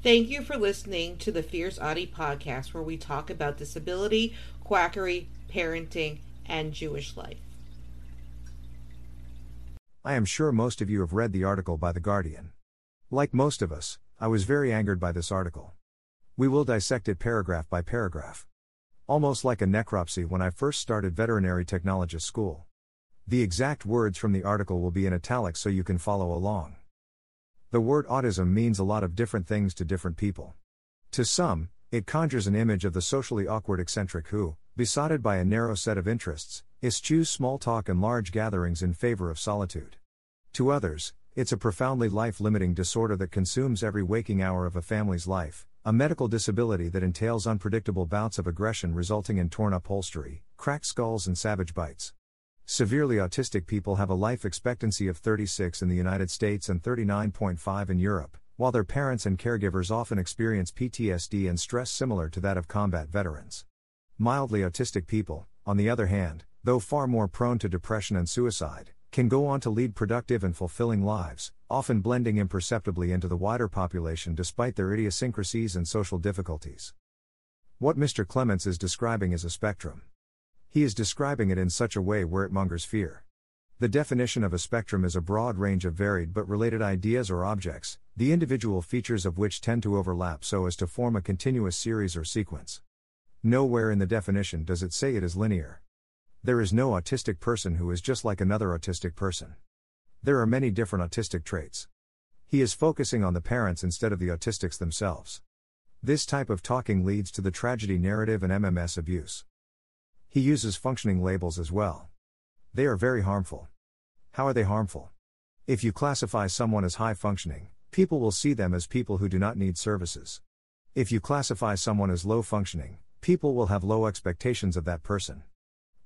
Thank you for listening to the Fierce Autie podcast, where we talk about disability, quackery, parenting, and Jewish life. I am sure most of you have read the article by The Guardian. Like most of us, I was very angered by this article. We will dissect it paragraph by paragraph. Almost like a necropsy when I first started veterinary technologist school. The exact words from the article will be in italics so you can follow along. The word autism means a lot of different things to different people. To some, it conjures an image of the socially awkward eccentric who, besotted by a narrow set of interests, eschews small talk and large gatherings in favor of solitude. To others, it's a profoundly life limiting disorder that consumes every waking hour of a family's life, a medical disability that entails unpredictable bouts of aggression resulting in torn upholstery, cracked skulls, and savage bites. Severely autistic people have a life expectancy of 36 in the United States and 39.5 in Europe, while their parents and caregivers often experience PTSD and stress similar to that of combat veterans. Mildly autistic people, on the other hand, though far more prone to depression and suicide, can go on to lead productive and fulfilling lives, often blending imperceptibly into the wider population despite their idiosyncrasies and social difficulties. What Mr. Clements is describing is a spectrum. He is describing it in such a way where it mongers fear. The definition of a spectrum is a broad range of varied but related ideas or objects, the individual features of which tend to overlap so as to form a continuous series or sequence. Nowhere in the definition does it say it is linear. There is no autistic person who is just like another autistic person. There are many different autistic traits. He is focusing on the parents instead of the autistics themselves. This type of talking leads to the tragedy narrative and MMS abuse. He uses functioning labels as well. They are very harmful. How are they harmful? If you classify someone as high functioning, people will see them as people who do not need services. If you classify someone as low functioning, people will have low expectations of that person.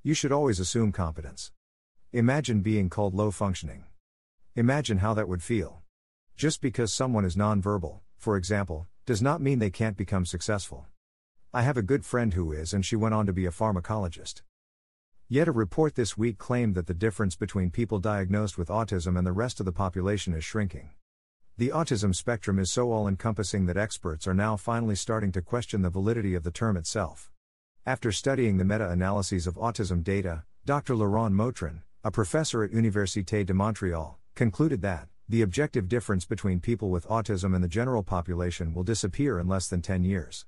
You should always assume competence. Imagine being called low functioning. Imagine how that would feel. Just because someone is nonverbal, for example, does not mean they can't become successful. I have a good friend who is, and she went on to be a pharmacologist. Yet a report this week claimed that the difference between people diagnosed with autism and the rest of the population is shrinking. The autism spectrum is so all encompassing that experts are now finally starting to question the validity of the term itself. After studying the meta analyses of autism data, Dr. Laurent Mottron, a professor at Université de Montréal, concluded that the objective difference between people with autism and the general population will disappear in less than 10 years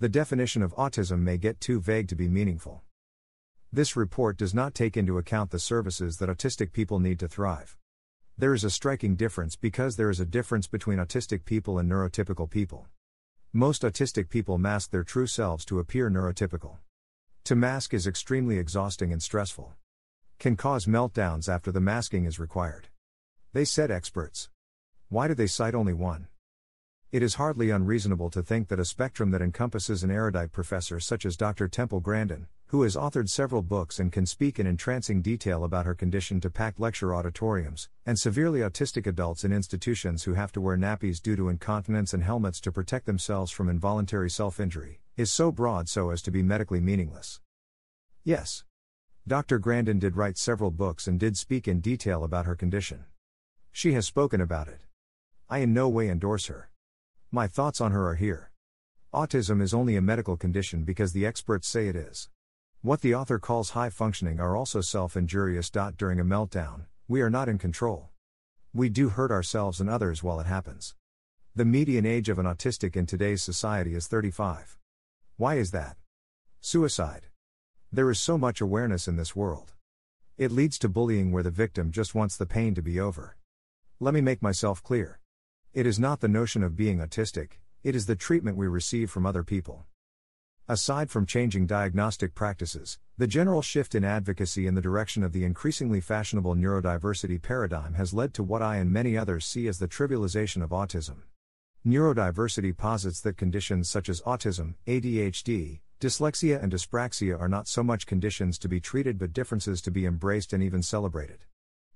the definition of autism may get too vague to be meaningful. This report does not take into account the services that autistic people need to thrive. There is a striking difference because there is a difference between autistic people and neurotypical people. Most autistic people mask their true selves to appear neurotypical. To mask is extremely exhausting and stressful. Can cause meltdowns after the masking is required. They said experts. Why do they cite only one? It is hardly unreasonable to think that a spectrum that encompasses an erudite professor such as Dr. Temple Grandin, who has authored several books and can speak in entrancing detail about her condition to packed lecture auditoriums, and severely autistic adults in institutions who have to wear nappies due to incontinence and helmets to protect themselves from involuntary self injury, is so broad so as to be medically meaningless. Yes. Dr. Grandin did write several books and did speak in detail about her condition. She has spoken about it. I in no way endorse her. My thoughts on her are here. Autism is only a medical condition because the experts say it is. What the author calls high functioning are also self injurious. During a meltdown, we are not in control. We do hurt ourselves and others while it happens. The median age of an autistic in today's society is 35. Why is that? Suicide. There is so much awareness in this world. It leads to bullying where the victim just wants the pain to be over. Let me make myself clear. It is not the notion of being autistic, it is the treatment we receive from other people. Aside from changing diagnostic practices, the general shift in advocacy in the direction of the increasingly fashionable neurodiversity paradigm has led to what I and many others see as the trivialization of autism. Neurodiversity posits that conditions such as autism, ADHD, dyslexia, and dyspraxia are not so much conditions to be treated but differences to be embraced and even celebrated.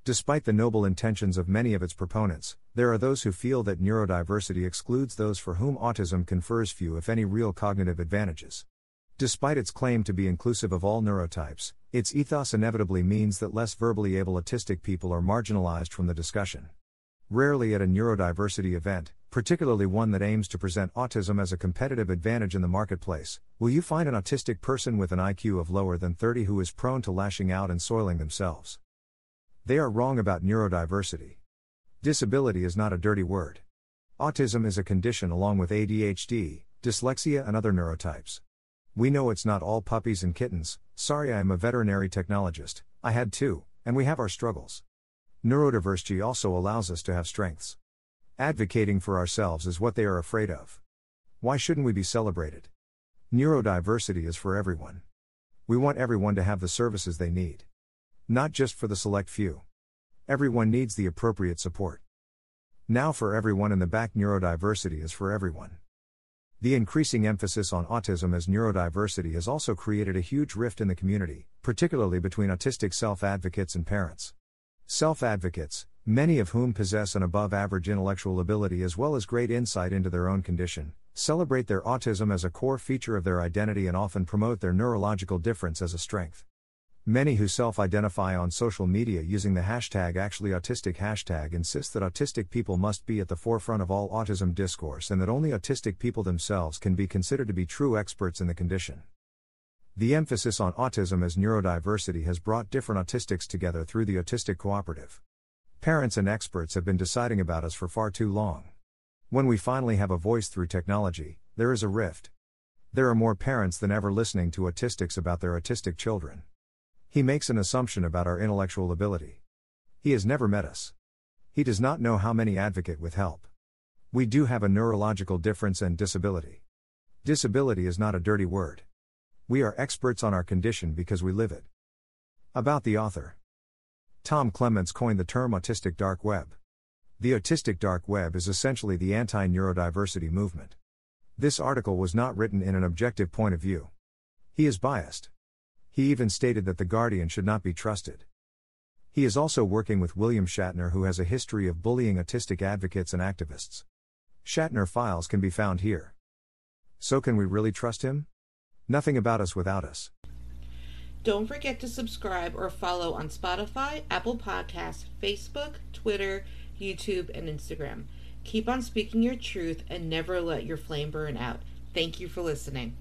Despite the noble intentions of many of its proponents, there are those who feel that neurodiversity excludes those for whom autism confers few, if any, real cognitive advantages. Despite its claim to be inclusive of all neurotypes, its ethos inevitably means that less verbally able autistic people are marginalized from the discussion. Rarely at a neurodiversity event, particularly one that aims to present autism as a competitive advantage in the marketplace, will you find an autistic person with an IQ of lower than 30 who is prone to lashing out and soiling themselves? They are wrong about neurodiversity. Disability is not a dirty word. Autism is a condition along with ADHD, dyslexia, and other neurotypes. We know it's not all puppies and kittens. Sorry, I am a veterinary technologist, I had two, and we have our struggles. Neurodiversity also allows us to have strengths. Advocating for ourselves is what they are afraid of. Why shouldn't we be celebrated? Neurodiversity is for everyone. We want everyone to have the services they need. Not just for the select few. Everyone needs the appropriate support. Now, for everyone in the back, neurodiversity is for everyone. The increasing emphasis on autism as neurodiversity has also created a huge rift in the community, particularly between autistic self advocates and parents. Self advocates, many of whom possess an above average intellectual ability as well as great insight into their own condition, celebrate their autism as a core feature of their identity and often promote their neurological difference as a strength. Many who self identify on social media using the hashtag ActuallyAutistic hashtag insist that autistic people must be at the forefront of all autism discourse and that only autistic people themselves can be considered to be true experts in the condition. The emphasis on autism as neurodiversity has brought different autistics together through the Autistic Cooperative. Parents and experts have been deciding about us for far too long. When we finally have a voice through technology, there is a rift. There are more parents than ever listening to autistics about their autistic children. He makes an assumption about our intellectual ability. He has never met us. He does not know how many advocate with help. We do have a neurological difference and disability. Disability is not a dirty word. We are experts on our condition because we live it. About the author Tom Clements coined the term autistic dark web. The autistic dark web is essentially the anti neurodiversity movement. This article was not written in an objective point of view. He is biased. He even stated that The Guardian should not be trusted. He is also working with William Shatner, who has a history of bullying autistic advocates and activists. Shatner files can be found here. So, can we really trust him? Nothing about us without us. Don't forget to subscribe or follow on Spotify, Apple Podcasts, Facebook, Twitter, YouTube, and Instagram. Keep on speaking your truth and never let your flame burn out. Thank you for listening.